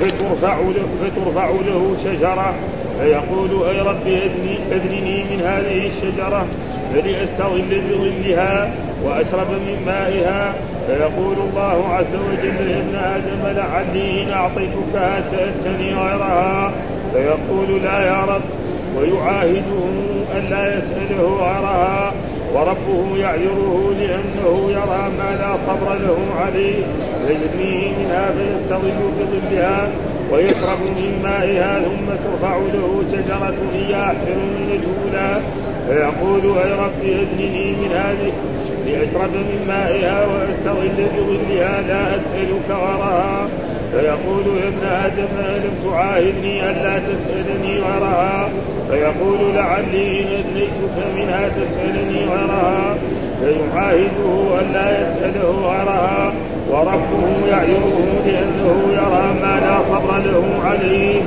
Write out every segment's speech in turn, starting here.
فترفع له, فترفع له شجرة. فيقول أي رب أدني أدنني من هذه الشجرة فلأستظل بظلها وأشرب من مائها. فيقول الله عز وجل ابن آدم لعلي إن أعطيتكها سألتني غيرها. فيقول لا يا رب. ويعاهده ألا يسأله غيرها. وربه يعذره لأنه يرى ما لا صبر له عليه فيدنيه منها فيستظل بظلها ويشرب من مائها ثم ترفع له شجرة هي أحسن من الأولى. فيقول أي رب أدنني من هذه؟ لأشرب من مائها وأستظل بظلها لا أسألك غيرها فيقول يا ابن آدم ألم تعاهدني ألا تسألني غيرها فيقول لعلي إن أدنيتك منها تسألني غيرها فيعاهده ألا يسأله غيرها وربه يعذره لأنه يرى ما لا صبر له عليه.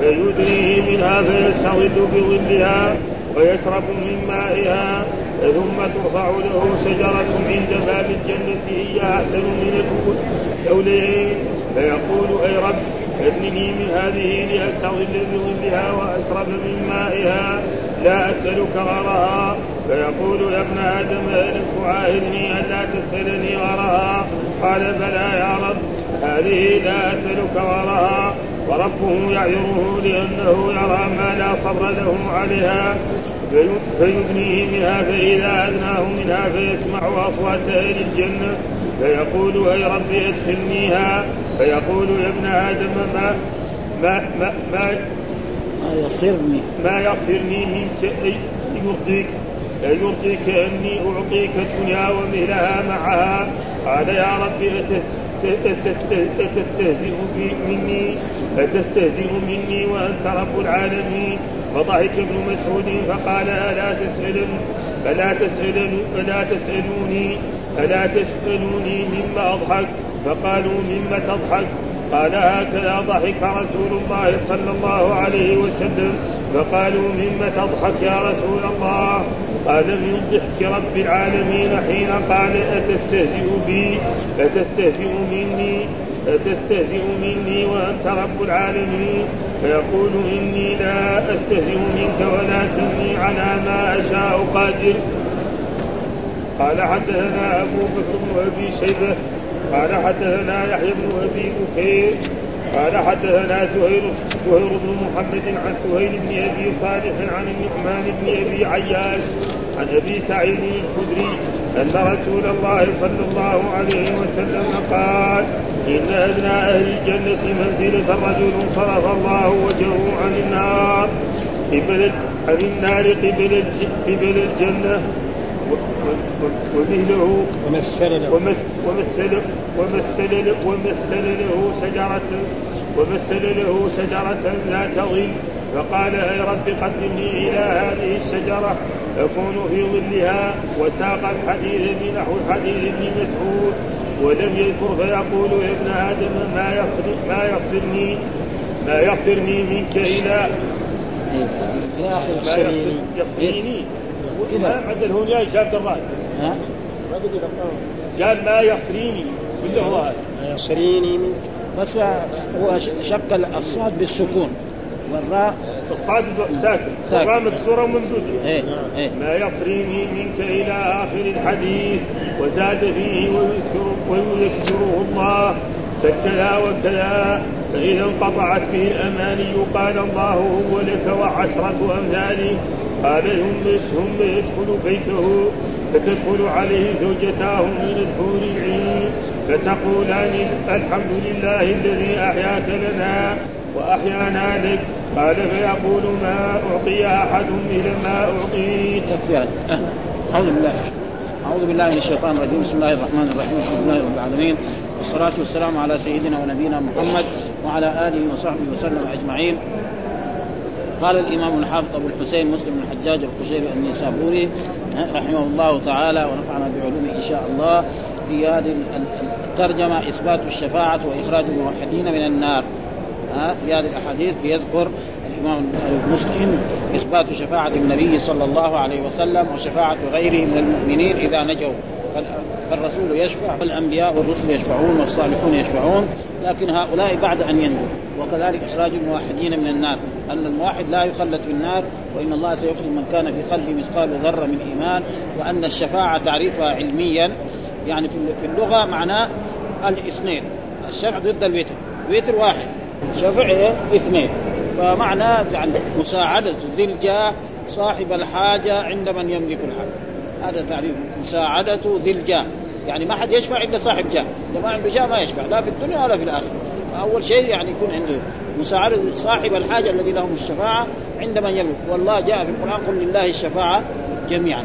فيدريه منها فيستظل بظلها ويشرب من مائها. ثم ترفع له شجرة عند باب الجنة هي أحسن من الأولين فيقول أي رب ادنني من هذه لأستظل بظلها وأشرب من مائها لا أسألك غرها فيقول يا ابن آدم ألم تعاهدني ألا تسألني غرها. قال بلى يا رب هذه لا أسألك غرها وربه يعذره لأنه يرى ما لا صبر له عليها. فيدنيه منها فإذا أدناه منها فيسمع أصوات أهل الجنة. فيقول أي رب أدخلنيها. فيقول يا ابن آدم ما ما ما ما, ما يصرني. ما يصرني منك يرضيك يرضيك أني أعطيك الدنيا ومثلها معها. قال يا رب أتستهزئ مني أتستهزئ مني وأنت رب العالمين. فضحك ابن مسعود فقال ألا تسألني فلا تسألني فلا تسألوني ألا تسألوني مما أضحك؟ فقالوا مما تضحك؟ قال هكذا ضحك رسول الله صلى الله عليه وسلم. فقالوا مما تضحك يا رسول الله؟ قال من ضحك رب العالمين حين قال أتستهزئ بي؟ أتستهزئ مني؟ أتستهزئ مني وأنت رب العالمين؟ فيقول إني لا أستهزئ منك ولكني على ما أشاء قادر. قال حدثنا أبو بكر بن أبي شيبة قال حدثنا يحيى بن أبي بكير قال حدثنا سهير سهير بن محمد عن سهيل بن أبي صالح عن النعمان بن أبي عياش عن أبي سعيد الخدري أن رسول الله صلى الله عليه وسلم قال إن أدنى أهل الجنة منزلة رجل صرف الله وجهه عن النار قبل عن النار قبل قبل الجنة ومثله ومثل له. ومثل ومثل ومثل له شجرة ومثل له شجرة لا تظل فقال أي رب قدمني إلى هذه الشجرة أكون في ظلها وساق الحديث بنحو حديث ابن مسعود ولم يذكر فيقول يا ابن آدم ما يصر ما يصرني ما يصرني منك إلى إلى آخر ما إذا عدل هون يا عبد الرحمن ها؟ قال ما يصريني ولا هو هذا؟ ما يصريني منك. بس هو شق الصاد بالسكون. والراء الصاد ساكن. ساكن. والراء مكسورة وممدودة. إيه إيه. ما يصريني منك إلى آخر الحديث. وزاد فيه ويذكر ويذكره الله. فكذا وكذا فإذا انقطعت به الأماني قال الله هو لك وعشرة امثاله قال ثم يدخل بيته فتدخل عليه زوجتاه من الحور العين فتقولان الحمد لله الذي أحياك لنا وأحيانا لك. قال فيقول ما أعطي أحد مثل ما أعطيت. تفسيرا أعوذ بالله أعوذ بالله من الشيطان الرجيم. بسم الله الرحمن الرحيم الحمد لله رب العالمين والصلاة والسلام على سيدنا ونبينا محمد وعلى آله وصحبه وسلم أجمعين. قال الإمام الحافظ أبو الحسين مسلم بن الحجاج القشيري النيسابوري رحمه الله تعالى ونفعنا بعلومه إن شاء الله في هذه الترجمة إثبات الشفاعة وإخراج الموحدين من النار. في هذه الأحاديث بيذكر الإمام مسلم إثبات شفاعة النبي صلى الله عليه وسلم وشفاعة غيره من المؤمنين إذا نجوا. فالرسول يشفع والأنبياء والرسل يشفعون والصالحون يشفعون. لكن هؤلاء بعد أن ينجوا وكذلك إخراج الموحدين من النار. أن الموحد لا يخلد في النار وإن الله سيخرج من كان في قلبه مثقال ذرة من إيمان. وأن الشفاعة تعريفها علميا. يعني في اللغة معناه الاثنين. الشفع ضد الوتر. وتر واحد. شفع اثنين. فمعنى يعني مساعدة ذي الجاه صاحب الحاجة عند من يملك الحاجة. هذا تعريف. مساعدة ذي الجاه يعني ما حد يشفع إلا صاحب جاه، إذا ما عنده جاه ما يشفع لا في الدنيا ولا في الآخرة. اول شيء يعني يكون عنده مساعدة صاحب الحاجة الذي لهم الشفاعة عند من يملك، والله جاء في القرآن قل لله الشفاعة جميعا.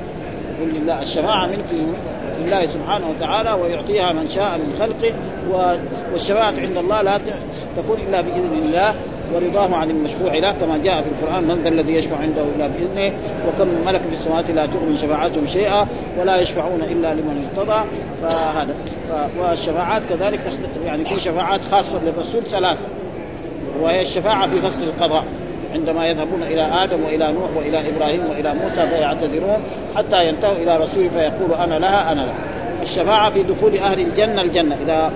قل لله الشفاعة ملك لله سبحانه وتعالى ويعطيها من شاء من خلقه والشفاعة عند الله لا تكون إلا بإذن الله ورضاه عن المشفوع له كما جاء في القرآن من ذا الذي يشفع عنده إلا بإذنه وكم من ملك في السماوات لا تغني شفاعتهم شيئا ولا يشفعون إلا لمن ارتضى. فهذا والشفاعات كذلك يعني في شفاعات خاصة للرسول ثلاثة وهي الشفاعة في فصل القضاء عندما يذهبون إلى آدم وإلى نوح وإلى إبراهيم وإلى موسى فيعتذرون حتى ينتهوا إلى رسول فيقول أنا لها أنا لها. الشفاعة في دخول أهل الجنة الجنة. إذا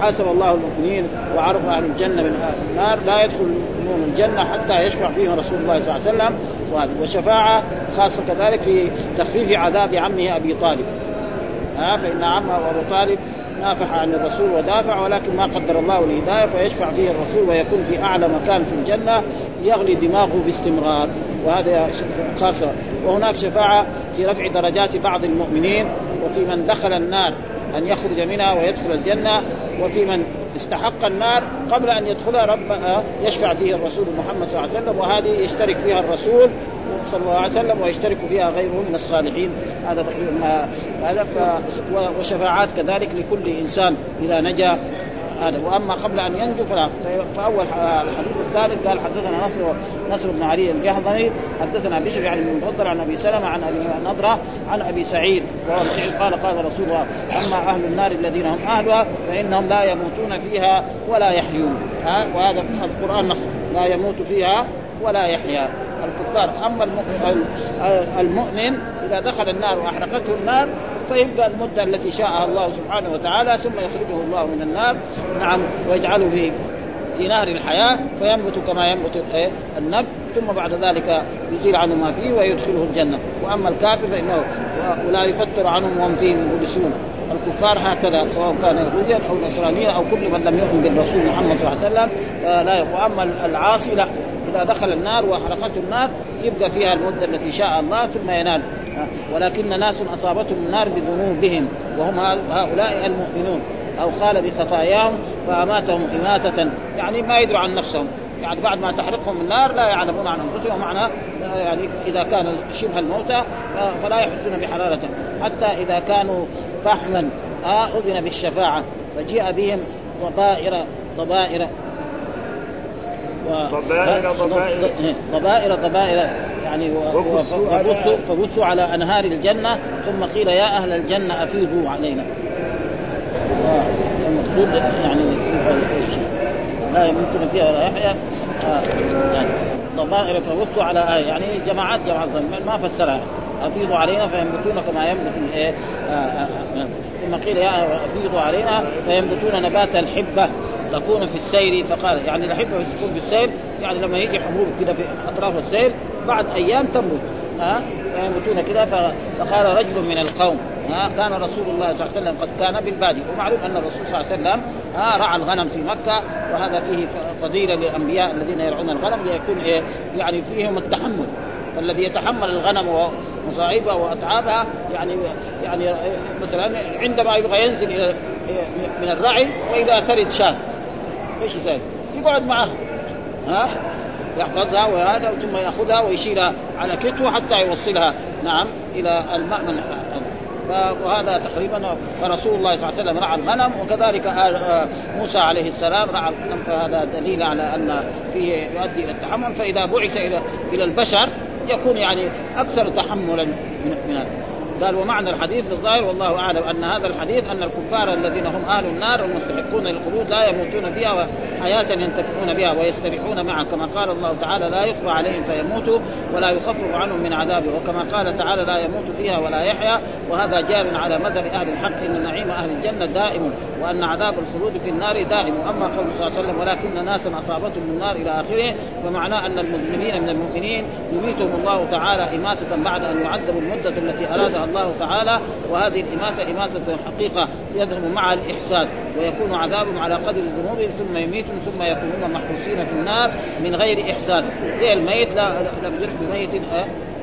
حاسب الله المؤمنين وعرف أهل الجنة من أهل النار لا يدخلون الجنة حتى يشفع فيهم رسول الله صلى الله عليه وسلم. والشفاعة خاصة كذلك في تخفيف عذاب عمه أبي طالب. فإن عمه أبو طالب نافح عن الرسول ودافع ولكن ما قدر الله الهداية فيشفع به الرسول ويكون في أعلى مكان في الجنة يغلي دماغه باستمرار. وهذا خاصه وهناك شفاعة في رفع درجات بعض المؤمنين وفي من دخل النار أن يخرج منها ويدخل الجنة وفي من استحق النار قبل أن يدخلها رب يشفع فيه الرسول محمد صلى الله عليه وسلم وهذه يشترك فيها الرسول صلى الله عليه وسلم ويشترك فيها غيره من الصالحين. هذا تقريبا هذا وشفاعات كذلك لكل إنسان إذا نجا. هذا وأما قبل أن ينجو فلا. فأول الحديث الثالث قال حدثنا نصر نصر بن علي الجهضمي حدثنا بشر يعني بن مفضل عن أبي سلمة عن أبي نضرة عن أبي سعيد. وهو قال قال رسول الله أما أهل النار الذين هم أهلها فإنهم لا يموتون فيها ولا يحيون. ها؟ وهذا القرآن نص لا يموت فيها ولا يحيا. الكفار. أما المؤمن إذا دخل النار وأحرقته النار فيبقى المدة التي شاءها الله سبحانه وتعالى ثم يخرجه الله من النار نعم ويجعله في في نهر الحياة فينبت كما ينبت النبت ثم بعد ذلك يزيل عنه ما فيه ويدخله الجنة. وأما الكافر فإنه ولا يفتر عنهم وهم فيه مبلسون. الكفار هكذا سواء كان يهوديا أو نصرانيا أو كل من لم يؤمن بالرسول محمد صلى الله عليه وسلم لا وأما العاصي لا إذا دخل النار واحرقته النار يبقى فيها المدة التي شاء الله ثم ينال. ولكن ناس أصابتهم النار بذنوبهم وهم هؤلاء المؤمنون. أو خال بخطاياهم فأماتهم إماتة. يعني ما يدروا عن نفسهم. يعني بعد ما تحرقهم النار لا يعلمون عن أنفسهم معنى يعني إذا كانوا شبه الموتى فلا يحسون بحرارته حتى إذا كانوا فحما أذن بالشفاعة فجيء بهم ضبائر ضبائر ضبائر ضبائر. ضبائر ضبائر. يعني فبثوا على أنهار الجنة ثم قيل يا أهل الجنة أفيضوا علينا. المقصود يعني لا يمكن فيها ولا يحيى يعني ضبائر فبثوا على آية. يعني جماعات جماعات ما فسرها. أفيضوا علينا فينبتون كما ينبت الايه ثم قيل يا أفيضوا علينا فينبتون نبات الحبة. تكون في السير فقال يعني الحبة تكون في السير يعني لما يجي حبوب كده في أطراف السير بعد أيام تنبت ها؟ فينبتون كده فقال رجل من القوم ها؟ كان رسول الله صلى الله عليه وسلم قد كان بالبادي. ومعلوم أن الرسول صلى الله عليه وسلم ها رعى الغنم في مكة وهذا فيه فضيلة للأنبياء الذين يرعون الغنم ليكون إيه يعني فيهم التحمل. فالذي يتحمل الغنم ومصائبها وأتعابها يعني يعني مثلا عندما يبغى ينزل إلى من الرعي وإذا ترد شاة. إيش يسوي؟ يقعد معه. ها؟ يحفظها وهذا ثم يأخذها ويشيلها على كتفه حتى يوصلها. نعم إلى المأمن. وهذا تقريبا فرسول الله صلى الله عليه وسلم رعى الغنم وكذلك موسى عليه السلام رعى الغنم فهذا دليل على أن فيه يؤدي إلى التحمل. فإذا بعث إلى إلى البشر يكون يعني أكثر تحملا من من قال ومعنى الحديث الظاهر والله أعلم أن هذا الحديث أن الكفار الذين هم أهل النار المستحقون للخلود لا يموتون فيها حياه ينتفعون بها ويستريحون معها. كما قال الله تعالى لا يقضى عليهم فيموتوا ولا يخفف عنهم من عذابه وكما قال تعالى لا يموت فيها ولا يحيا. وهذا جار على مذهب أهل الحق إن نعيم أهل الجنة دائم وأن عذاب الخلود في النار دائم. اما قول صلى الله عليه وسلم ولكن ناسا أصابتهم النار إلى آخره فمعناه أن المذنبين من المؤمنين يميتهم الله تعالى إماتة بعد أن يعذبوا المدة التي أرادها الله تعالى وهذه الإماتة إماتة حقيقة يذهب مع الإحساس ويكون عذابهم على قدر ذنوبهم ثم يميتهم ثم يكونون محبوسين في النار من غير إحساس. زي الميت لا لم بميت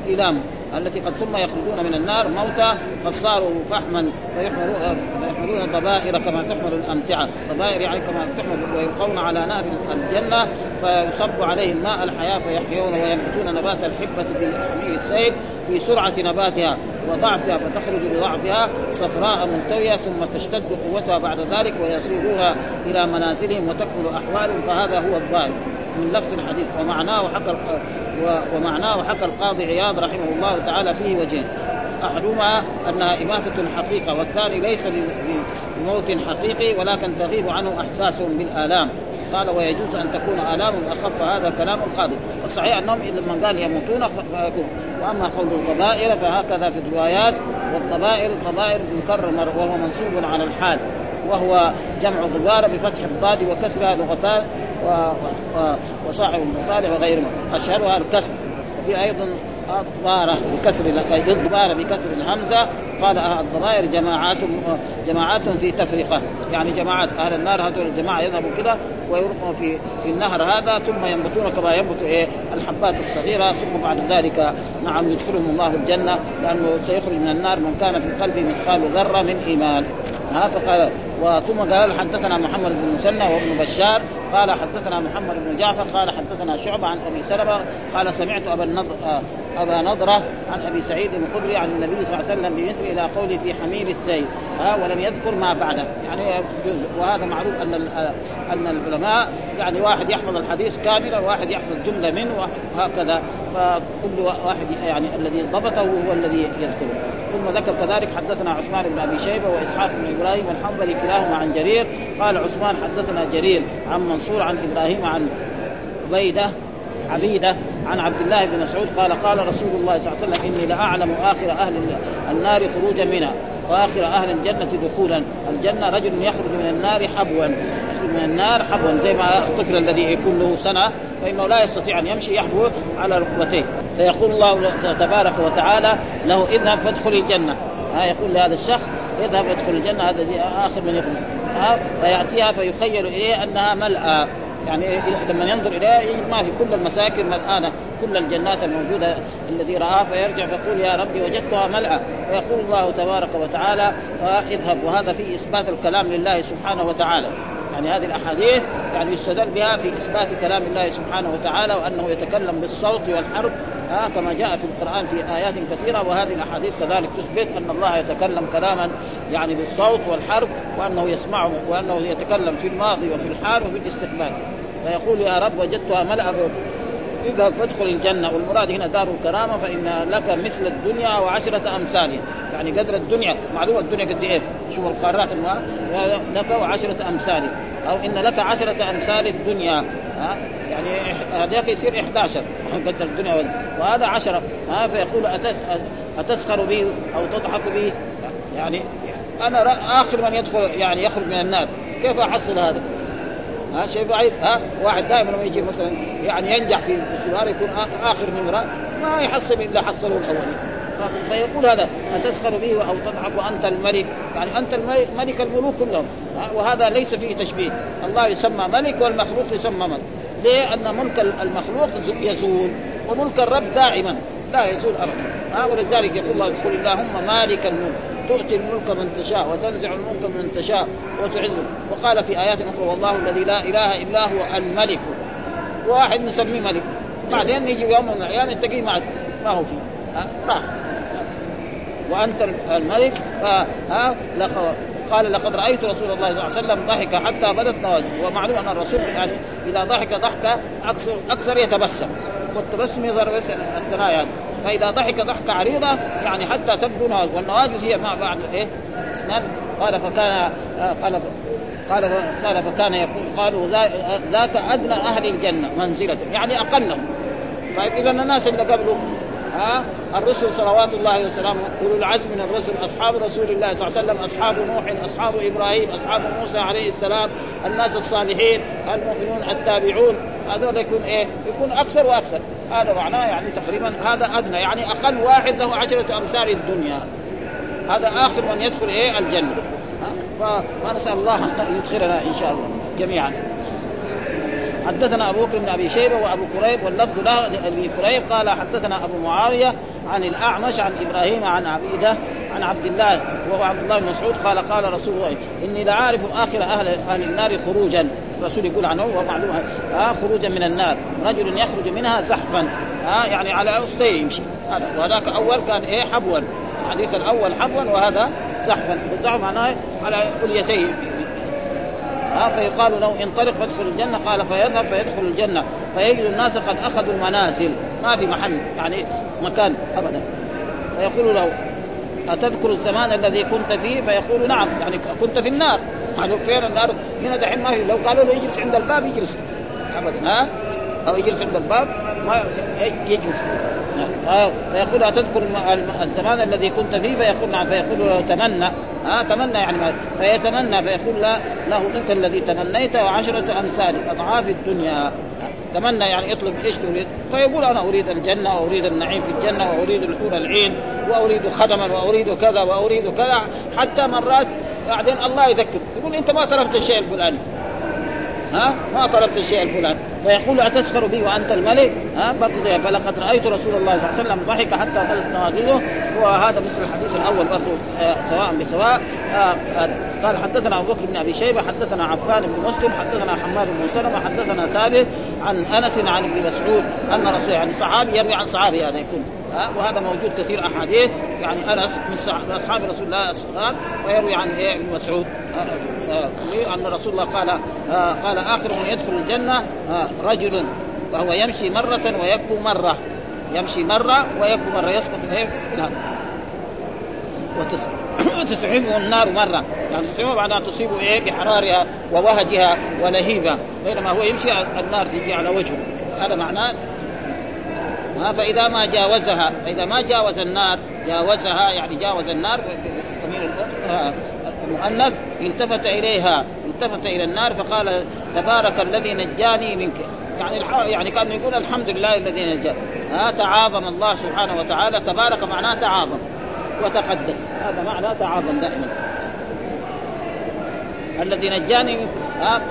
إلام التي قد ثم يخرجون من النار موتى قد صاروا فحما فيحملون الضبائر كما تحمل الأمتعة، ضبائر يعني كما تحمل ويلقون على نار الجنة فيصب عليهم ماء الحياة فيحيون وينبتون نبات الحبة في حميل السيل في سرعة نباتها وضعفها فتخرج بضعفها صفراء ملتوية ثم تشتد قوتها بعد ذلك ويصيرون إلى منازلهم وتكمل أحوالهم. فهذا هو الظاهر من لفظ الحديث. ومعناه حكى ومعناه حكى القاضي عياض رحمه الله تعالى فيه وجهين. أحدهما أنها إماتة حقيقة والثاني ليس بموت حقيقي ولكن تغيب عنه احساسهم بالآلام. قال ويجوز أن تكون الامهم أخف هذا كلام القاضي والصحيح أنهم لما قال يموتون فيكون. وأما قول الضبائر فهكذا في الروايات والضبائر الضبائر مكرر وهو منصوب على الحال. وهو جمع ضبارة بفتح الضاد وكسرها لغتان وصاحب المطالع وغيرهما. أشهرها الكسر. وفي أيضا الضبارة بكسر الضبارة بكسر الهمزة. قال الضمائر جماعات جماعات في تفرقة يعني جماعات أهل النار هذول الجماعة يذهبوا كذا ويرقوا في في النهر هذا ثم ينبتون كما ينبت إيه؟ الحبات الصغيرة. ثم بعد ذلك نعم يدخلهم الله الجنة لأنه سيخرج من النار من كان في قلبه مثقال ذرة من إيمان. ها فقال وثم قال حدثنا محمد بن مسنى وابن بشار قال حدثنا محمد بن جعفر قال حدثنا شعبة عن أبي سلمة قال سمعت أبا النضر أبا نضرة عن أبي سعيد الخدري عن النبي صلى الله عليه وسلم بمثل إلى قوله في حميل السيل ها ولم يذكر ما بعده. يعني وهذا معروف أن أن العلماء يعني واحد يحفظ الحديث كاملا وواحد يحفظ جملة منه وهكذا. فكل واحد يعني الذي ضبطه هو الذي يذكره. ثم ذكر كذلك حدثنا عثمان بن أبي شيبة وإسحاق بن إبراهيم والحنظلي كلاهما عن جرير. قال عثمان حدثنا جرير عن منصور عن إبراهيم عن عبيدة عبيدة عن عبد الله بن مسعود. قال قال رسول الله صلى الله عليه وسلم إني لأعلم آخر أهل النار خروجا منها وآخر أهل الجنة دخولا. الجنة رجل يخرج من النار حبوا. يخرج من النار حبوا زي ما الطفل الذي يكون له سنة فإنه لا يستطيع أن يمشي يحبو على ركبتيه. فيقول الله تبارك وتعالى له اذهب فادخل الجنة. ها يقول لهذا الشخص اذهب ادخل الجنة هذا آخر من يخرج ها فيأتيها فيخيل اليه أنها ملأى. يعني لما ينظر إليها يجد ما في كل المساكن ملآنة كل الجنات الموجودة الذي رآها فيرجع فيقول يا ربي وجدتها ملأى. فيقول الله تبارك وتعالى اذهب. وهذا في إثبات الكلام لله سبحانه وتعالى. يعني هذه الأحاديث يعني يستدل بها في إثبات كلام الله سبحانه وتعالى وأنه يتكلم بالصوت والحرف آه كما جاء في القرآن في آيات كثيرة وهذه الأحاديث كذلك تثبت أن الله يتكلم كلاما يعني بالصوت والحرف وأنه يسمعه وأنه يتكلم في الماضي وفي الحال وفي الاستقبال. فيقول يا رب وجدتها ملأ اذهب فادخل الجنة والمراد هنا دار الكرامة فإن لك مثل الدنيا وعشرة أمثالها. يعني قدر الدنيا معلومة الدنيا قد إيه؟ شوف القارات لك وعشرة أمثالها أو إن لك عشرة أمثال الدنيا. ها؟ يعني هذاك يصير 11 قدر الدنيا وهذا عشرة. ها؟ فيقول أتسخر بي أو تضحك بي. يعني أنا آخر من يدخل يعني يخرج من النار. كيف أحصل هذا؟ ها؟ شيء بعيد. ها؟ واحد دائما لما يجي مثلا يعني ينجح في الاختبار يكون آخر نمره ما يحصل إلا حصلوا الأولين. فيقول هذا أتسخر به أو تضحك وأنت الملك؟ يعني أنت ملك الملوك كلهم. وهذا ليس فيه تشبيه. الله يسمى ملك والمخلوق يسمى ملك. ليه؟ أن ملك المخلوق يزول وملك الرب دائما لا يزول أبدا. ولذلك يقول الله يقول اللهم مالك الملك. تؤتي الملك من تشاء وتنزع الملك من تشاء وتعز. وقال في آيات أخرى والله الذي لا إله إلا هو الملك. واحد نسميه ملك. بعدين يجي يوم من الأيام تلاقيه ما ما هو فيه. وأنت الملك قال لقد رأيت رسول الله صلى الله عليه وسلم ضحك حتى بدت نواجذه ومعلوم أن الرسول يعني إذا ضحك ضحكه أكثر أكثر يتبسم. والتبسم يظهر الثنايا فإذا ضحك ضحكه عريضة يعني حتى تبدو نواجذ. والنواجذ هي مع بعض إيه؟ اسنان قال فكان قال قال قال فكان يقول قالوا ذاك أدنى أهل الجنة منزلة. يعني أقلهم. طيب اذا الناس اللي قبله ها الرسل صلوات الله وسلامه أولو العزم من الرسل أصحاب رسول الله صلى الله عليه وسلم أصحاب نوح أصحاب إبراهيم أصحاب موسى عليه السلام الناس الصالحين المؤمنون التابعون هذول يكون إيه؟ يكون أكثر وأكثر. هذا معناه يعني تقريبا هذا أدنى يعني أقل واحد له عشرة أمثال الدنيا. هذا آخر من يدخل إيه؟ الجنة. فنسال الله أن يدخلنا إن شاء الله جميعا. حدثنا أبو بكر بن أبي شيبة وأبو كريب واللفظ له لأبي كريب قال حدثنا أبو معاوية عن الأعمش عن إبراهيم عن عبيدة عن عبد الله وهو عبد الله بن مسعود قال قال رسول الله إني لعارف آخر أهل أهل النار خروجا. الرسول يقول عنه ومعلوم آه خروجا من النار. رجل يخرج منها زحفا. آه يعني على أسطيه يمشي. هذا وذاك أول كان إيه؟ حبوا الحديث الأول حبوا وهذا زحفا. والزحف معناه على كليتيه ها فيقال له انطلق فادخل الجنة. قال فيذهب فيدخل الجنة. فيجد الناس قد أخذوا المنازل. ما في محل يعني مكان ابدا. فيقول له أتذكر الزمان الذي كنت فيه؟ فيقول نعم يعني كنت في النار. يعني فين النار هنا دحين ما في. لو قالوا له يجلس عند الباب يجلس. ابدا ها؟ أو يجلس عند الباب ما يجلس. فيقول أتذكر الزمان الذي كنت فيه؟ فيقول نعم فيقول له تمنى. ها تمنى يعني فيتمنى فيقول لا له انت الذي تمنيت وعشرة امثالك أضعاف الدنيا. تمنى يعني يطلب إيش تريد؟ فيقول أنا أريد الجنة وأريد النعيم في الجنة وأريد الحور العين وأريد خدما وأريد كذا وأريد كذا حتى مرات بعدين الله يذكر. يقول أنت ما طلبت الشيء الفلاني. ها؟ ما طلبت الشيء الفلاني. فيقول أتسخر بي وأنت الملك؟ ها؟ برضه فلقد رأيت رسول الله صلى الله عليه وسلم ضحك حتى بلت نواجذه وهذا مثل الحديث الأول برضه آه سواء بسواء. آه قال حدثنا أبو بكر بن أبي شيبة حدثنا عفان بن مسلم حدثنا حماد بن سلمة حدثنا ثابت عن أنس عن ابن مسعود أن رسول يعني صحابي يروي عن صحابي هذا يكون. وهذا موجود كثير أحاديث يعني أنس من أصحاب رسول الله الصغار ويروي عن إيه؟ ابن مسعود أن رسول الله قال قال آخر من يدخل الجنة رجل وهو يمشي مرة ويكبو مرة. يمشي مرة ويكبو مرة. يسقط إيه؟ نعم وتسعفه النار مرة. يعني تسعفه بعدها تصيبه إيه؟ بحرارها ووهجها ولهيبها بينما هو يمشي النار تجي على وجهه. هذا معناه فإذا ما جاوزها فإذا ما جاوز النار جاوزها يعني جاوز النار المؤنث التفت إليها التفت إلى النار فقال تبارك الذي نجاني منك. يعني يعني كأن يقول الحمد لله الذي نجاني ها تعاظم الله سبحانه وتعالى تبارك معناه تعاظم وتقدس. هذا معنى تعاظم دائما. الذي نجاني ها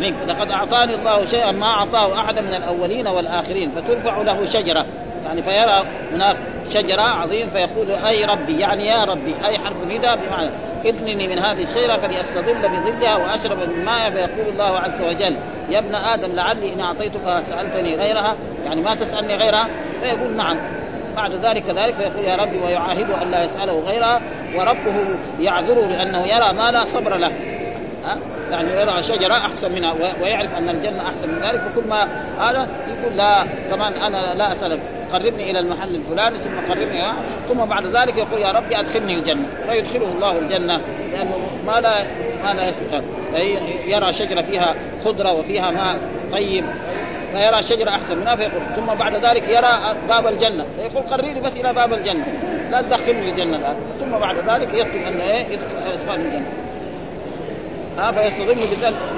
منك. لقد أعطاني الله شيئا ما أعطاه احدا من الأولين والآخرين فترفع له شجرة. يعني فيرى هناك شجرة عظيم فيقول أي ربي يعني يا ربي أي حرف نداء بمعنى. ابنني من هذه الشجرة فليستظل بظلها وأشرب من ماء فيقول الله عز وجل يا ابن آدم لعلي إن أعطيتك سألتني غيرها. يعني ما تسألني غيرها؟ فيقول نعم. بعد ذلك كذلك فيقول يا ربي ويعاهد أن لا يسأله غيرها وربه يعذره لأنه يرى ما لا صبر له. ها؟ يعني يرى شجرة أحسن منها ويعرف أن الجنة أحسن من ذلك فكل ما هذا يقول لا كمان أنا لا أسألك قربني إلى المحل الفلاني ثم قربني ثم بعد ذلك يقول يا ربي أدخلني الجنة فيدخله الله الجنة لأنه ما لا ما لا يرى شجرة فيها خضرة وفيها ماء طيب فيرى شجرة أحسن منها فيقول ثم بعد ذلك يرى باب الجنة فيقول قريني بس إلى باب الجنة لا تدخلني الجنة الآن. ثم بعد ذلك يطلب أن إيه؟ يدخل الجنة. ها فيستظل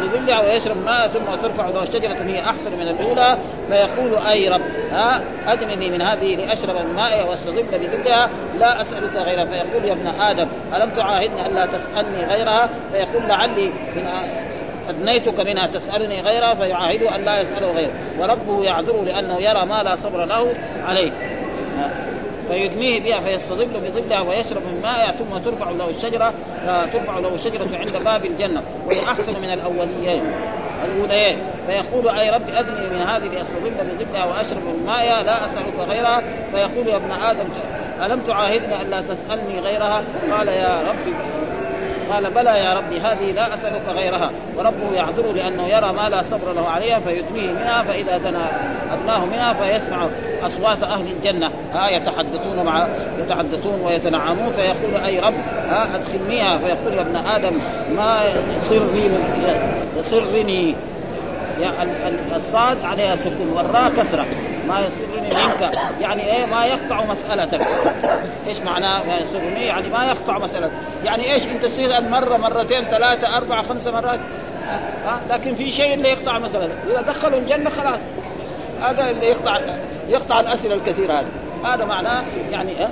بظلها ويشرب ماء ثم ترفع له شجرة هي أحسن من الأولى. فيقول أي رب ها أدنني من هذه لأشرب الماء واستظل بظلها لا أسألك غيرها. فيقول يا ابن آدم ألم تعاهدني ألا تسألني غيرها؟ فيقول لعلي من أدنيتك منها تسألني غيرها فيعاهد أن لا يسأله غيره. وربه يعذره لأنه يرى ما لا صبر له عليه. فيدميه بها فيستظل بظلها ويشرب من مائها ثم ترفع له الشجرة ترفع له الشجرة عند باب الجنة. وهي أحسن من الأوليين الأوليين. فيقول أي رب أدني من هذه لاستظل بظلها وأشرب من مائها لا أسألك غيرها. فيقول يا ابن آدم ألم تعاهدني الا تسألني غيرها؟ قال يا رب قال بلى يا ربي هذه لا أسألك غيرها. وربه يعذره لأنه يرى ما لا صبر له عليها فيدنيه منها فإذا دنا أدناه منها فيسمع أصوات أهل الجنة. ها يتحدثون مع يتحدثون ويتنعمون فيقول أي رب ها أدخلنيها. فيقول يا ابن آدم ما سرني يسرني الصاد عليها سكون والراء كسرة. ما يسرني منك يعني إيه ما يقطع مسألتك. إيش معناه ما يسرني يعني ما يقطع مسألتك. يعني إيش أنت تصير مرة مرتين ثلاثة أربعة خمسة مرات؟ ها؟ لكن في شيء اللي يقطع مسألتك. إذا دخلوا الجنة خلاص. هذا اللي يقطع يقطع الأسئلة الكثيرة هذه. هذا معناه يعني أه؟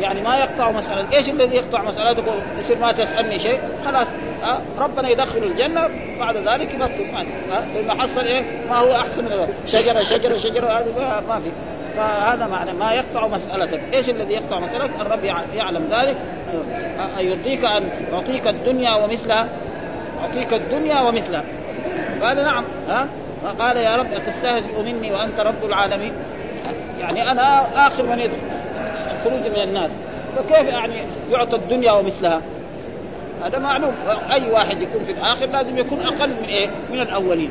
يعني ما يقطع مسألة. إيش الذي يقطع مسألتك يصير ما تسألني شيء؟ خلاص. أه؟ ربنا يدخل الجنة بعد ذلك يبطل. ما أه؟ حصل إيه؟ ما هو أحسن من شجرة شجرة شجرة. هذه ما في. فهذا معنى ما يقطع مسألتك. إيش الذي يقطع مسألتك؟ الرب يعلم ذلك. يرضيك أن اعطيك الدنيا ومثلها. اعطيك الدنيا ومثلها. قال نعم. ها؟ قال يا رب أتستهزئ مني وأنت رب العالمين. يعني أنا آخر من يدخل. الخروج من النار. فكيف يعني يعطى الدنيا ومثلها؟ هذا معلوم أي واحد يكون في الآخر لازم يكون أقل من إيه؟ من الأولين.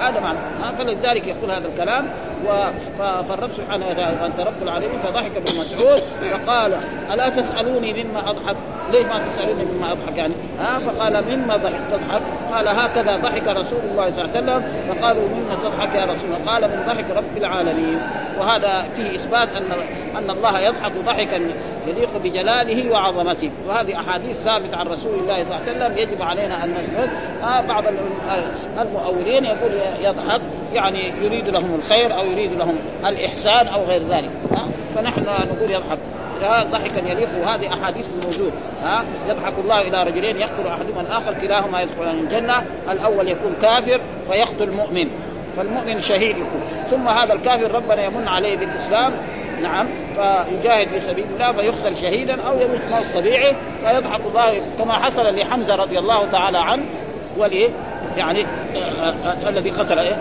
هذا معنى فلذلك يقول هذا الكلام فالرب سبحانه وتعالى أنت رب العالمين فضحك ابن مسعود فقال ألا تسألوني مما أضحك؟ ليه ما تسالوني مما أضحك يعني. ها فقال مما ضحك تضحك؟ قال هكذا ضحك رسول الله صلى الله عليه وسلم. فقالوا مما تضحك يا رسول الله؟ قال من ضحك رب العالمين. وهذا فيه إثبات ان أن الله يضحك ضحكا يليق بجلاله وعظمته. وهذه أحاديث ثابتة عن رسول الله صلى الله عليه وسلم. يجب علينا أن نثبت. آه بعض المؤولين يقول يضحك يعني يريد لهم الخير أو يريد لهم الإحسان أو غير ذلك. آه فنحن نقول يضحك. ضحكا يليق وهذه أحاديث موجود ها يضحك الله إلى رجلين يقتل أحدهما الآخر كلاهما يدخلان الجنة الأول يكون كافر فيقتل مؤمن فالمؤمن شهيد يكون. ثم هذا الكافر ربنا يمن عليه بالإسلام نعم فيجاهد في سبيل الله فيقتل شهيدا أو يموت موت طبيعي فيضحك الله كما حصل لحمزة رضي الله تعالى عنه وليه يعني آه آه آه الذي قتل إيه؟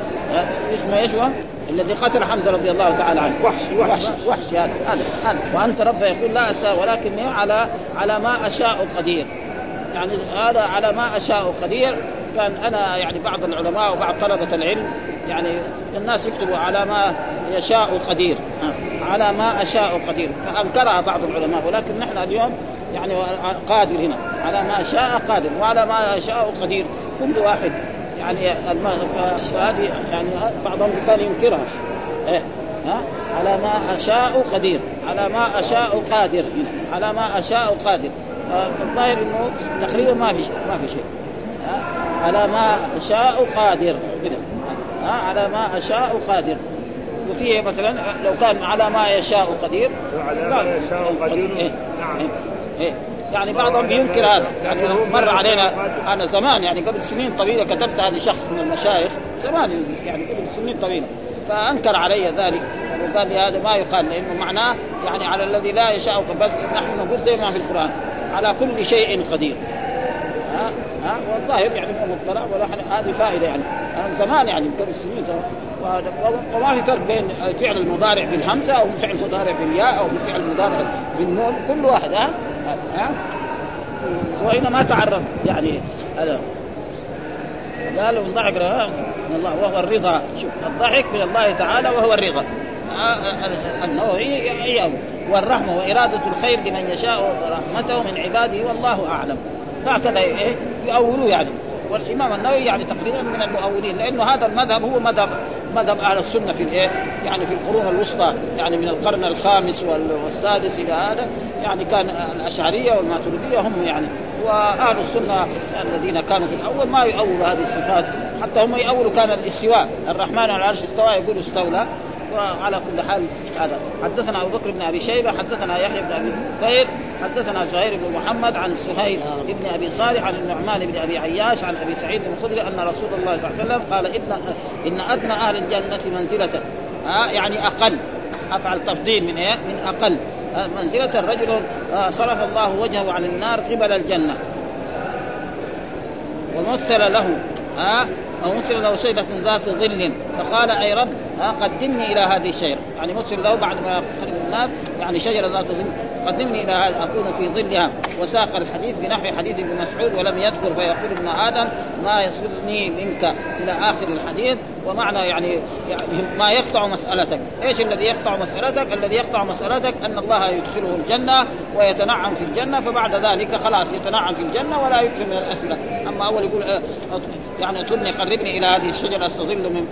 اسمه إيش هو؟ الذي قتل حمزة رضي الله تعالى عنه. وحشي وحشي وحشي هذا هذا هذا. وأنت رب يقول لا أساء ولكني على على ما أشاء قدير. يعني هذا على ما أشاء قدير. كان أنا يعني بعض العلماء وبعض طلبة العلم يعني الناس يكتبوا على ما يشاء قدير. على ما أشاء قدير. فأنكرها بعض العلماء ولكن نحن اليوم يعني قادر هنا. على ما شاء قادر وعلى ما يشاء قدير. كل واحد يعني فهذه يعني بعضهم كان ينكرها إيه؟ ها على ما أشاء قدير على ما أشاء قادر هنا على ما أشاء قادر الظاهر إنه تقريبا ما في ما في شيء على ما أشاء قادر كده على ما أشاء قادر وفيه مثلا لو كان على ما يشاء قدير على ما يشاء قدير إيه؟ نعم إيه؟ إيه؟ يعني بعضهم بينكر هذا. يعني مر علينا أنا زمان يعني قبل سنين طويلة كتبتها لشخص من المشايخ زمان يعني قبل سنين طويلة فأنكر علي ذلك. وقال لي هذا ما يقال لأنه معناه يعني على الذي لا يشاء بس نحن نقول زي ما في القرآن على كل شيء قدير. ها؟ ها؟ والظاهر يعني مو مطلع ولا هذه فائدة يعني. زمان يعني قبل سنين زمان وما في فرق بين فعل المضارع بالهمزة أو فعل المضارع بالياء أو فعل المضارع بالنون كل واحد ها؟ ها؟ وإن ما تعرف. يعني هذا قال من ضحك من الله وهو الرضا. شوف الضحك من الله تعالى وهو الرضا. النووي إياه والرحمة وإرادة الخير لمن يشاء رحمته من عباده والله أعلم. هكذا إيه؟ يؤولوا يعني. والإمام النووي يعني تقريبا من المؤولين لأنه هذا المذهب هو مذهب مذهب أهل السنة في الإيه؟ يعني في القرون الوسطى يعني من القرن الخامس والسادس إلى هذا يعني كان الأشعرية والماتريدية هم يعني وأهل السنة الذين كانوا في الأول ما يؤولوا هذه الصفات حتى هم يؤولوا كان الاستواء الرحمن على العرش استوى يقول استولى وعلى كل حال هذا. حدثنا أبو بكر بن أبي شيبة حدثنا يحيى بن أبي بكير حدثنا زهير بن محمد عن سهيل بن أبي صالح عن النعمان بن أبي عياش عن أبي سعيد الخدري أن رسول الله صلى الله عليه وسلم قال ان إن أدنى أهل الجنة منزلة. ها يعني أقل. أفعل تفضيل من إيه؟ من أقل. منزلة رجل صرف الله وجهه عن النار قبل الجنة. ومثل له. ها أو مثل له شيبة ذات ظل. فقال أي رب ها قدمني إلى هذه الشير يعني مثل له بعد ما قرب النار يعني شجرة ذات ظل. قدمني إلى هذا أكون في ظلها. وساق الحديث بنحو حديث ابن مسعود ولم يذكر فيقول ابن آدم ما يصرني منك إلى آخر الحديث. ومعنى يعني, يعني ما يقطع مسألتك، إيش الذي يقطع مسألتك؟ الذي يقطع مسألتك أن الله يدخله الجنة ويتنعم في الجنة فبعد ذلك خلاص يتنعم في الجنة ولا يكثر من الاسئله، أما أول يقول آه، يعني اطلني قربني إلى هذه الشجرة أستظل من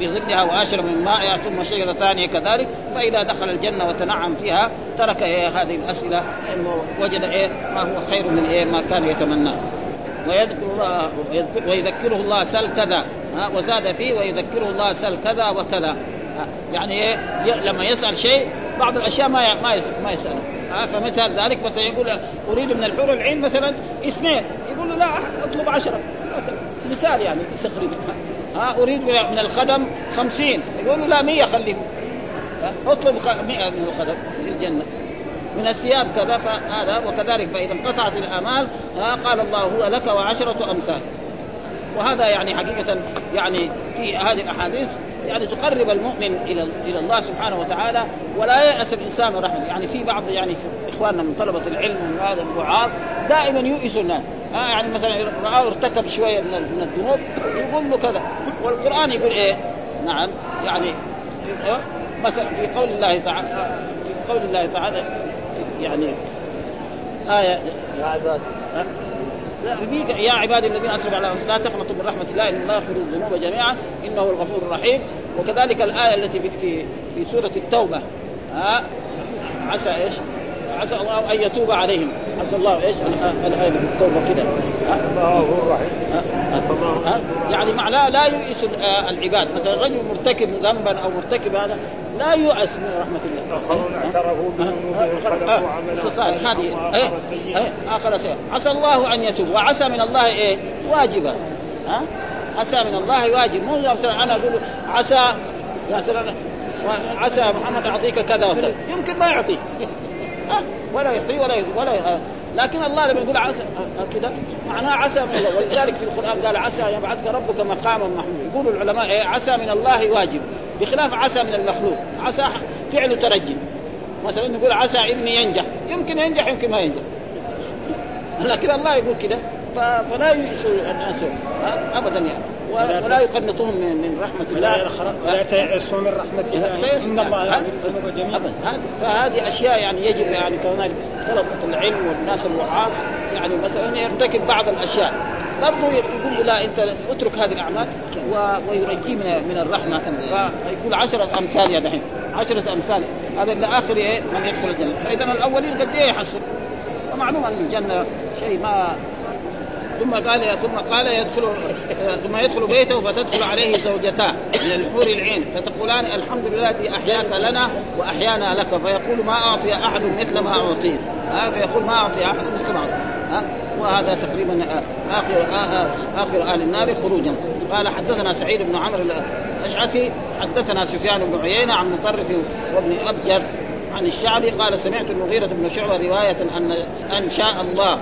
بظلها واشرب من مائها ثم شجرة ثانية كذلك. فإذا دخل الجنة وتنعم فيها ترك إيه هذه الأسئلة انه وجد إيه ما هو خير من إيه ما كان يتمناه. ويذكر الله ويذكره الله سل كذا ها وزاد فيه ويذكره الله سل كذا وكذا. يعني إيه لما يسأل شيء بعض الأشياء ما ما ما يسأله. فمثال ذلك مثلا يقول أريد من الحور العين مثلا اثنين يقول له لا أطلب عشرة مثلا. مثال يعني تقريبا. ها أريد من الخدم خمسين. يقول لا مية خليه اطلب مئة من الخدم في الجنة. من الثياب كذا فهذا وكذلك فإذا انقطعت الآمال قال الله هو لك وعشرة أمثال. وهذا يعني حقيقة يعني في هذه الأحاديث يعني تقرب المؤمن إلى إلى الله سبحانه وتعالى ولا يأس الإنسان من رحمته، يعني في بعض يعني إخواننا من طلبة العلم ومن هذا الوعاظ دائما يؤسوا الناس، آه يعني مثلا رآه ارتكب شوية من من الذنوب يقول له كذا، والقرآن يقول إيه؟ نعم. يعني مثلا في قول الله تعالى في قول الله تعالى يعني آية. يا عباد يا عبادي الذين أسرفوا على لا تقنطوا من رحمة الله ان الله يغفر الذنوب جميعا إنه الغفور الرحيم وكذلك الآية التي في في سورة التوبة ها عسى إيش؟ عسى الله أن يتوب عليهم. عسى الله إيش؟ الايه التوبة كده. يعني معناه لا يؤس العباد. مثلا رجل مرتكب ذنبا أو مرتكب هذا لا يؤس من رحمة الله. اخرون اعترفوا بذنوبهم هذه إيه؟ إيه؟ آخر عسى الله أن يتوب. وعسى من الله إيه؟ واجبا. ها؟ عسى من الله واجب. مو مثلا أنا أقول عسى مثلا عسى محمد أعطيك كذا وكذا. يمكن ما يعطي ولا يعطي ولا يزي ولا يزي. لكن الله لما يقول عسى كذا معناه عسى من الله. ولذلك في القرآن قال عسى يبعثك ربك مقاما محمودا. يقول العلماء إيه؟ عسى من الله واجب بخلاف عسى من المخلوق. عسى فعل ترجي مثلا نقول عسى ابني ينجح. يمكن ينجح يمكن ما ينجح. لكن الله يقول كده. فلا يئسوا الناس ابدا يعني. ولا يقنطهم من, من رحمة الله. ولا تيأسوا من رحمة الله. إن الله ابدا. فهذه أشياء يعني يجب يعني كمان طلبة العلم والناس الوعاظ. يعني مثلا يرتكب بعض الأشياء. برضه يقول له لا أنت اترك هذه الأعمال ويرجيه من من الرحمة. فيقول عشرة أمثال يا دحين. عشرة أمثال. هذا إلى اخر إيه؟ من يدخل الجنة. فاذا الأولين قد إيه يحصل؟ ومعلوم أن الجنة شيء ما ثم قال ثم قال يدخل ثم يدخل بيته فتدخل عليه زوجتان من الحور العين. فتقولان الحمد لله الذي أحياك لنا وأحيانا لك. فيقول ما أعطي أحد مثل ما أعطيت. ها؟ فيقول ما أعطي أحد مثل ما ها؟ وهذا تقريبا اخر آخر أهل النار خروجا. قال حدثنا سعيد بن عمرو الأشعثي حدثنا سفيان بن عيينة عن مطرف وابن أبجر عن الشعبي قال سمعت المغيرة بن شعبة رواية أن أن شاء الله.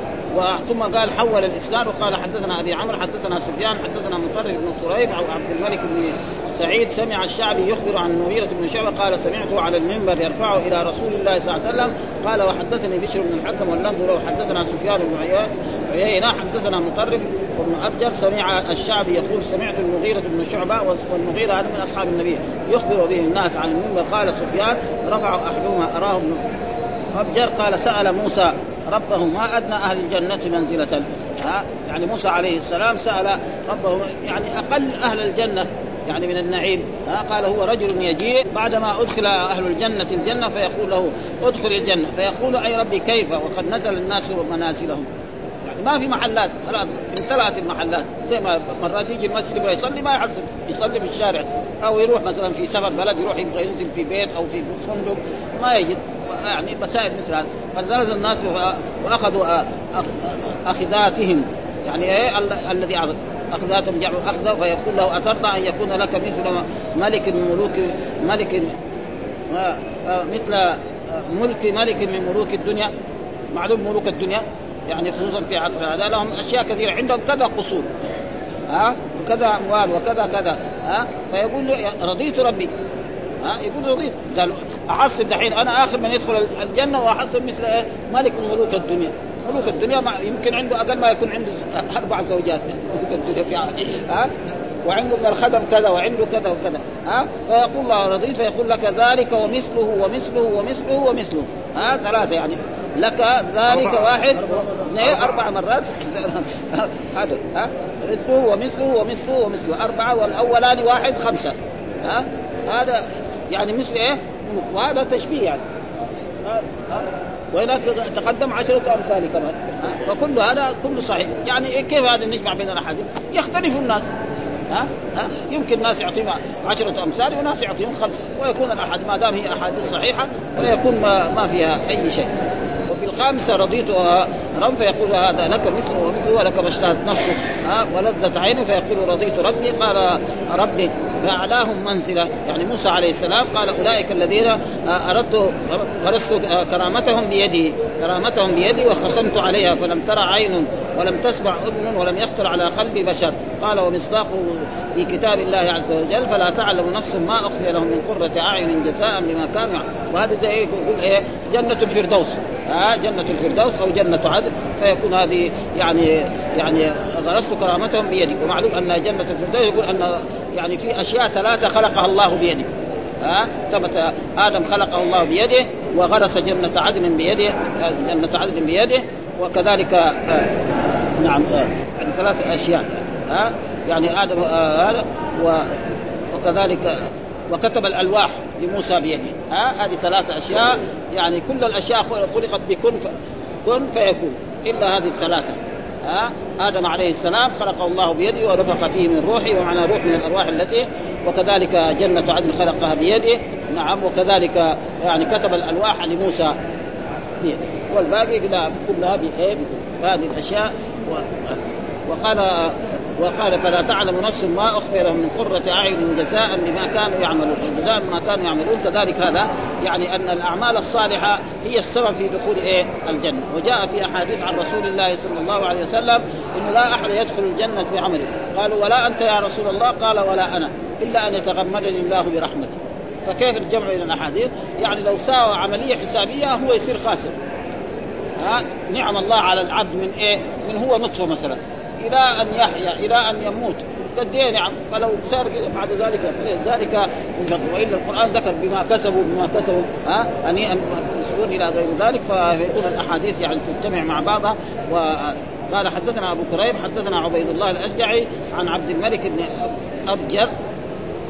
ثم قال حول الإسناد وقال حدثنا أبي عمرو حدثنا سفيان حدثنا مطرف بن طريف أو عبد الملك بن سعيد سمع الشعبي يخبر عن المغيرة بن شعبة قال سمعته على المنبر يرفعه إلى رسول الله صلى الله عليه وسلم قال وحدثني بشر بن الحكم واللفظ له حدثنا سفيان بن عيينة حدثنا مطرف وابن أبجر سمع الشعبي يقول سمعت المغيرة بن شعبة والمغيرة هذا من أصحاب النبي يخبر به الناس عن المنبر قال سفيان رفع أحدهما أراه ابن أبجر قال سأل موسى ربه ما أدنى أهل الجنة منزلة؟ ها؟ يعني موسى عليه السلام سأل ربه يعني أقل أهل الجنة يعني من النعيم. ها قال هو رجل يجيء بعدما أدخل أهل الجنة الجنة فيقول له ادخل الجنة. فيقول أي ربي كيف؟ وقد نزل الناس منازلهم. يعني ما في محلات خلاص امتلأت المحلات زي ما مرات يجي المسجد يبغى يصلي ما يحصل يصلي في الشارع. أو يروح مثلا في سفر بلد يروح يبغى ينزل في بيت أو في فندق. ما يجد يعني مسائل مثل هذا فنزل الناس وأخذوا أخذاتهم. يعني إيه؟ الذي أخذاتهم جعلوا أخذا فيقول له أترضى أن يكون لك مثل ملك من ملوك ملك مثل ملك ملك من ملوك الدنيا. معلوم ملوك الدنيا؟ يعني خصوصا في عصر هذا. لهم أشياء كثيرة. عندهم كذا قصور. ها وكذا أموال وكذا كذا. ها فيقول له رضيت ربي. ها يقول رضيت. قال احسب دحين أنا آخر من يدخل الجنة واحسب مثل؟ ملك من ملوك الدنيا. ملوك الدنيا ما يمكن عنده أقل ما يكون عنده أربع زوجات. ملوك الدنيا في ها؟ وعنده من الخدم كذا وعنده كذا وكذا. ها؟ فيقول الله رضيت فيقول لك ذلك ومثله ومثله ومثله ومثله. ها؟ ثلاثة يعني. لك ذلك واحد اثنين أربع مرات. هذا. ها؟ مثله ومثله ومثله ومثله. أربعة والأولان واحد خمسة. ها؟ هذا يعني مثل إيه؟ وهذا تشبيه يعني. وهناك تقدم عشرة أمثال كمان. فكل هذا كله صحيح. يعني كيف هذا نجمع بين الأحاديث؟ يختلف الناس. ها؟ ها؟ يمكن ناس يعطيهم عشرة أمثال وناس يعطيهم خمسة ويكون الأحاديث ما دام هي أحاديث صحيحة ويكون ما, ما فيها أي شيء. وفي الخامسة رضيت رم فيقول هذا لك مثله ومثله ولك ما اشتهت نفسك. ها ولذت عيني فيقول رضيت ربي. قال ربي فأعلاهم منزلة. يعني موسى عليه السلام قال أولئك الذين أردت غرست كرامتهم بيدي. كرامتهم بيدي وختمت عليها فلم ترى عين ولم تسمع أذن ولم يخطر على قلب بشر. قال ومصداقه في كتاب الله عز وجل فلا تعلم نفس ما أخفي لهم من قرة أعين جزاء بما كانوا وهذا زي يقول إيه؟ جنة الفردوس. ها جنة الفردوس أو جنة عدن. فيكون هذه يعني يعني غرست كرامتهم بيدي. ومعلوم أن جنة الفردوس يقول أن يعني في أشياء ثلاثة خلقها الله بيده ها؟ ثبت آدم خلقه الله بيده وغرس جنة عدن بيده جنة عدن بيده وكذلك آه نعم آه يعني ثلاث أشياء ها؟ يعني آدم هذا آه وكذلك وكتب الألواح لموسى بيده ها؟ هذه ثلاث أشياء يعني كل الأشياء خلقت بكن كن فيكون إلا هذه الثلاثة. ها؟ آدم عليه السلام خلقه الله بيده ونفخ فيه من روحه ومعنى روح من الأرواح التي وكذلك جنة عدن خلقها بيده. نعم وكذلك يعني كتب الألواح لموسى. بيده والباقي كلها بإيه؟ هذه الأشياء. و... وقال وقال فلا تعلم نفس ما أخفي لهم من قرة أعين جزاء بما كانوا يعملون. جزاء بما كانوا يعملون كذلك هذا يعني أن الأعمال الصالحة هي السبب في دخول إيه؟ الجنة. وجاء في أحاديث عن رسول الله صلى الله عليه وسلم انه لا أحد يدخل الجنة بعمله. قالوا ولا أنت يا رسول الله؟ قال ولا أنا إلا أن يتغمدني الله برحمته. فكيف الجمع بين الأحاديث؟ يعني لو ساوى عملية حسابية هو يصير خاسر. ها؟ نعم الله على العبد من إيه؟ من هو نطفه مثلا. إلى أن يحيا إلى أن يموت. قد إيه نعم فلو صار بعد ذلك ذلك وإلا القرآن ذكر بما كسبوا بما كسبوا ها هنيئا يسجون إلى غير ذلك. فيكون الأحاديث يعني تجتمع مع بعضها. وقال حدثنا أبو كريم حدثنا عبيد الله الأشجعي عن عبد الملك بن أبجر.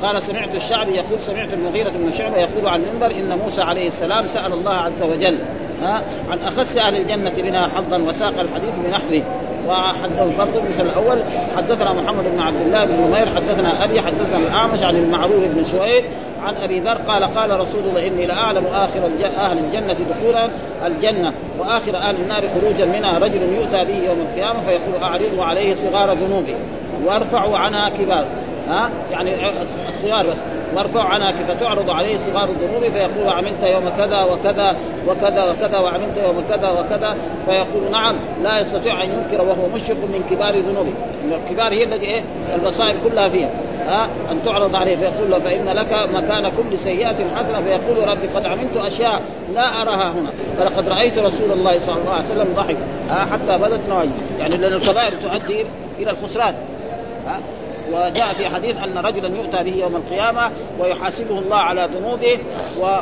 قال سمعت الشعبي يقول سمعت المغيرة بن شعبة يقول عن المنبر إن موسى عليه السلام سأل الله عز وجل ها عن أخس أهل الجنة بنا حظا وساق الحديث بنحوه. وحدث برضه المثل الأول. حدثنا محمد بن عبد الله بن نمير حدثنا أبي حدثنا الأعمش عن المعروف بن سويد عن أبي ذر قال قال رسول الله إني لأعلم آخر أهل الجنة دخولا الجنة وآخر أهل النار خروجا منها رجل يؤتى به يوم القيامة فيقول اعرضوا عليه صغار ذنوبه وارفعوا عنها كبار. ها؟ يعني الصغار بس. وارفع عنها فتعرض عليه صغار الذنوب فيقول عملت يوم كذا وكذا وكذا وكذا وعملت يوم كذا وكذا فيقول نعم لا يستطيع أن ينكر وهو مشرك من كبار ذنوبه. الكبار هي التي إيه؟ البصائر كلها فيها. ها؟ أن تعرض عليه فيقول له فإن لك مكان كل سيئة حسنة فيقول ربي قد عملت أشياء لا أراها هنا فلقد رأيت رسول الله صلى الله عليه وسلم ضحك حتى بدت نواجذ يعني لأن الكبائر تؤدي إلى الخسران. وجاء في حديث أن رجلا يؤتى به يوم القيامة ويحاسبه الله على ذنوبه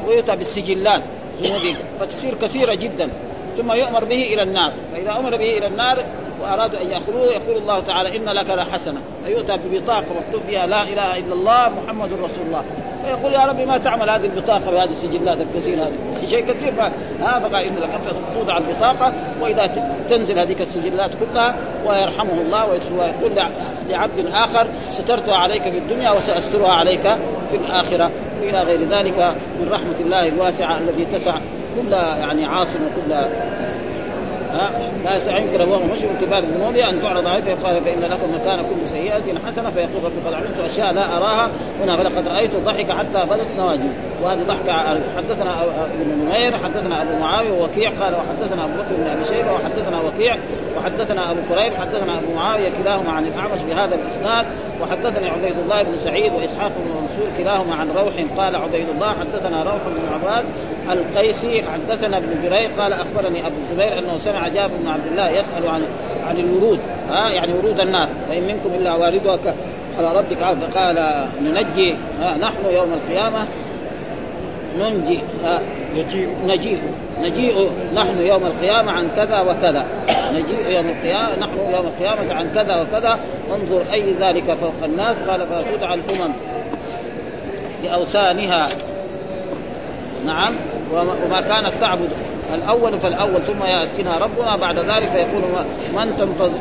ويؤتى بالسجلات ذنوبه. فتصير كثيرة جدا. ثم يؤمر به إلى النار. فإذا أمر به إلى النار وأرادوا أن يأخذوه يقول الله تعالى إن لك لحسنة. فيؤتى ببطاقة مكتوب فيها لا إله إلا الله محمد رسول الله. فيقول يا ربي ما تعمل هذه البطاقة بهذه السجلات الكثيرة هذه؟ شيء كثير؟ هذا قال إن لك توضع البطاقة وإذا تنزل هذيك السجلات كلها ويرحمه الله ويقول لعبد آخر سترتها عليك في الدنيا وسأسترها عليك في الآخرة. وإلى غير ذلك من رحمة الله الواسعة الذي تسع كل يعني عاصم وكل ها؟ لا يمكن هو من كبار الذنوب أن تعرض عليه فيقال فإن لكم مكان كل سيئة حسنة فيقول رب قد علمت اشياء لا أراها. هنا فلقد رأيت ضحك حتى بدت نواجذ وهذه ضحكة حدثنا ابن نمير حدثنا أبو معاوية ووكيع قال وحدثنا أبو بكر بن أبي شيبة وحدثنا وكيع وحدثنا أبو كريب حدثنا أبو معاوية كلاهما عن الأعمش بهذا الإسناد. وحدثني عبيد الله بن سعيد وإسحاق بن منصور كلاهما عن روح قال عبيد الله حدثنا روح بن عباد القيسي حدثنا ابن جرير قال أخبرني أبو الزبير أنه سمع جابر بن عبد الله يسأل عن عن الورود ها يعني ورود النار وان منكم إلا واردها على ربك فقال ننجي نحن يوم القيامة ننجي نجيء. نجيء نجيء نحن يوم القيامة عن كذا وكذا نجيء يوم القيامة نحن يوم القيامة عن كذا وكذا انظر أي ذلك فوق الناس قال فتدعى الأمم بأوثانها نعم. وما كانت تعبد الأول فالأول ثم يأتينا ربنا. بعد ذلك فيقول من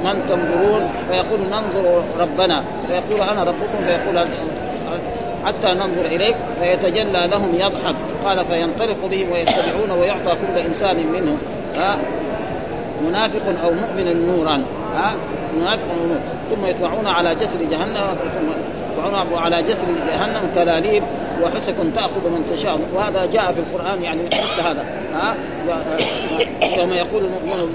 من تنظرون؟ فيقول ننظر ربنا. فيقول أنا ربكم؟ فيقول حتى ننظر إليك. فيتجلى لهم يضحك. قال فينطلق بهم ويتبعون ويعطى كل إنسان منهم. منافق أو مؤمن نورا. ها؟ منافق ثم يطلعون على جسر جهنم. يطلعون على جسر جهنم كلاليب وحسك تأخذ من تشاء. وهذا جاء في القرآن يعني مثل هذا. ها؟ يوم يقول المؤمن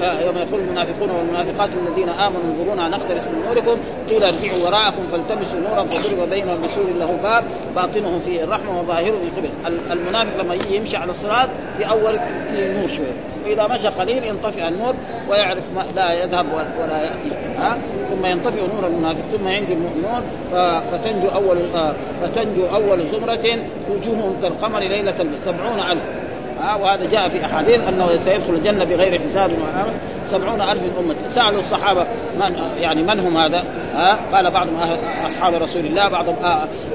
يوم يقول المنافقون والمنافقات الذين آمنوا انظرونا نقتبس من نوركم قيل ارجعوا وراءكم فالتمسوا نورا فضرب بينهم بسور له باب باطنه فيه الرحمه وظاهره من قبل. المنافق لما يمشي على الصراط في أول في نور شوية وإذا مشى قليل ينطفئ النور ويعرف ما لا يذهب ولا يأتي. ها؟ ثم ينطفئ نور المنافق. ثم ينجو المؤمنون فتنجو اول فتنجو أول زمرة وجوههم كالقمر ليلة سبعون ألف. وهذا جاء في أحاديث أنه سيدخل الجنة بغير حساب سبعون ألف من أمتي سألوا الصحابة من يعني من هم هذا؟ ها؟ قال بعضهم أصحاب رسول الله بعضهم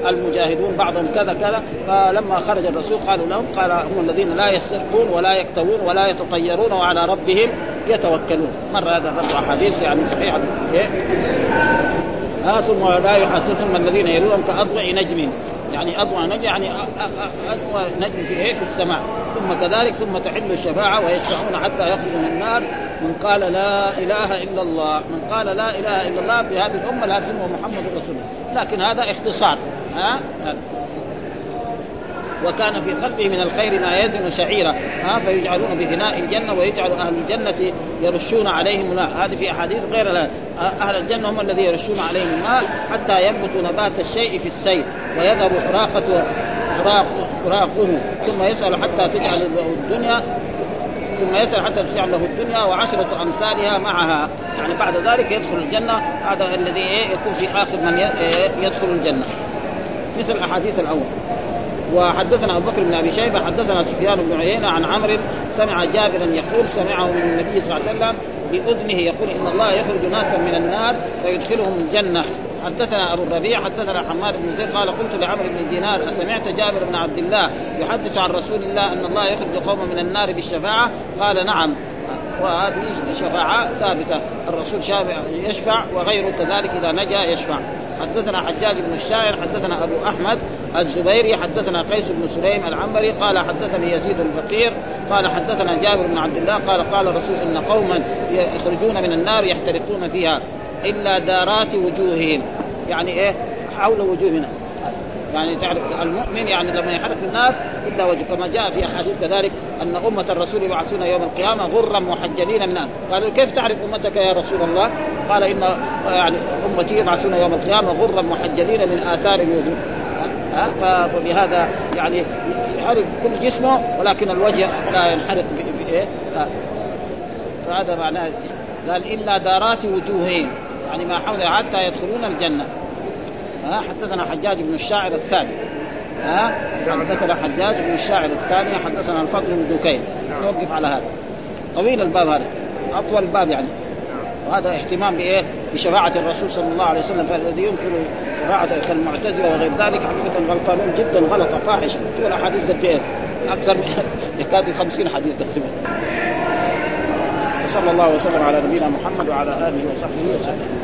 المجاهدون بعضهم كذا كذا. فلما خرج الرسول قالوا لهم قال هم الذين لا يسترقون ولا يكتوون ولا يتطيرون وعلى ربهم يتوكلون. مر هذا الرفع حديث يعني صحيح. إيه؟ ها ثم لا يحسسهم الذين يرونهم كأضوء نجم. يعني أضوى نجم يعني أضوى نجم في إيه؟ في السماء. ثم كذلك ثم تحل الشفاعة ويشفعون حتى يخرجوا من النار. من قال لا إله إلا الله من قال لا إله إلا الله في هذه الأمة لازم محمد رسول الله. لكن هذا اختصار. ها؟ وكان في قلبه من الخير ما يزن شعيرا. ها فيجعلون بفناء الجنة ويجعل أهل الجنة يرشون عليهم الماء. هذه في أحاديث غير لا أهل الجنة هم الذين يرشون عليهم الماء حتى ينبت نبات الشيء في السيل ويذهب حراقه حراقه. ثم يسأل حتى تجعل الدنيا ثم يسأل حتى تجعل له الدنيا وعشرة أمثالها معها. يعني بعد ذلك يدخل الجنة. هذا الذي يكون في آخر من يدخل الجنة. مثل الأحاديث الأول. وحدثنا أبو بكر بن أبي شيبة حدثنا سفيان بن عيينة عن عمرو سمع جابرا يقول سمعه من النبي صلى الله عليه وسلم بأذنه يقول إن الله يخرج ناسا من النار ويدخلهم الجنة. حدثنا أبو الربيع حدثنا حماد بن زيد قال قلت لعمرو بن دينار أسمعت جابر بن عبد الله يحدث عن رسول الله أن الله يخرج قوما من النار بالشفاعة؟ قال نعم. وهذه شفاعة ثابتة. الرسول شافع يشفع وغيره كذلك إذا نجا يشفع. حدثنا حجاج بن الشاعر حدثنا أبو أحمد الزبيري حدثنا قيس بن سليم العنبري قال حدثني يزيد الفقير قال حدثنا جابر بن عبد الله قال قال الرسول إن قوما يخرجون من النار يحترقون فيها إلا دارات وجوههم. يعني إيه؟ حول وجوهنا. يعني تعرف المؤمن يعني لما يحرق النار إلا وجه كما جاء في أحاديث كذلك أن أمة الرسول يبعثون يوم القيامة غرا محجلين من قالوا كيف تعرف أمتك يا رسول الله؟ قال إن يعني أمتي يبعثون يوم القيامة غرا محجلين من آثار الوجود. فبهذا يعني يحرق كل جسمه ولكن الوجه لا ينحرق بايه؟ فهذا معناه قال إلا دارات وجوههم يعني ما حولها حتى يدخلون الجنة. ها حدثنا حجاج بن الشاعر الثاني ها حدثنا حجاج بن الشاعر الثاني حدثنا الفضل بن دكين نوقف على هذا طويل الباب هذا أطول الباب يعني وهذا اهتمام بإيه؟ بشفاعة الرسول صلى الله عليه وسلم فالذي ينكر شفاعة كالمعتزلة وغير ذلك حقيقة غلطانون جدا غلطة فاحشة شوف الأحاديث قد إيه؟ أكثر من يكاد 50 حديث تقريبا. وصلى الله وسلم على نبينا محمد وعلى آله وصحبه وسلم.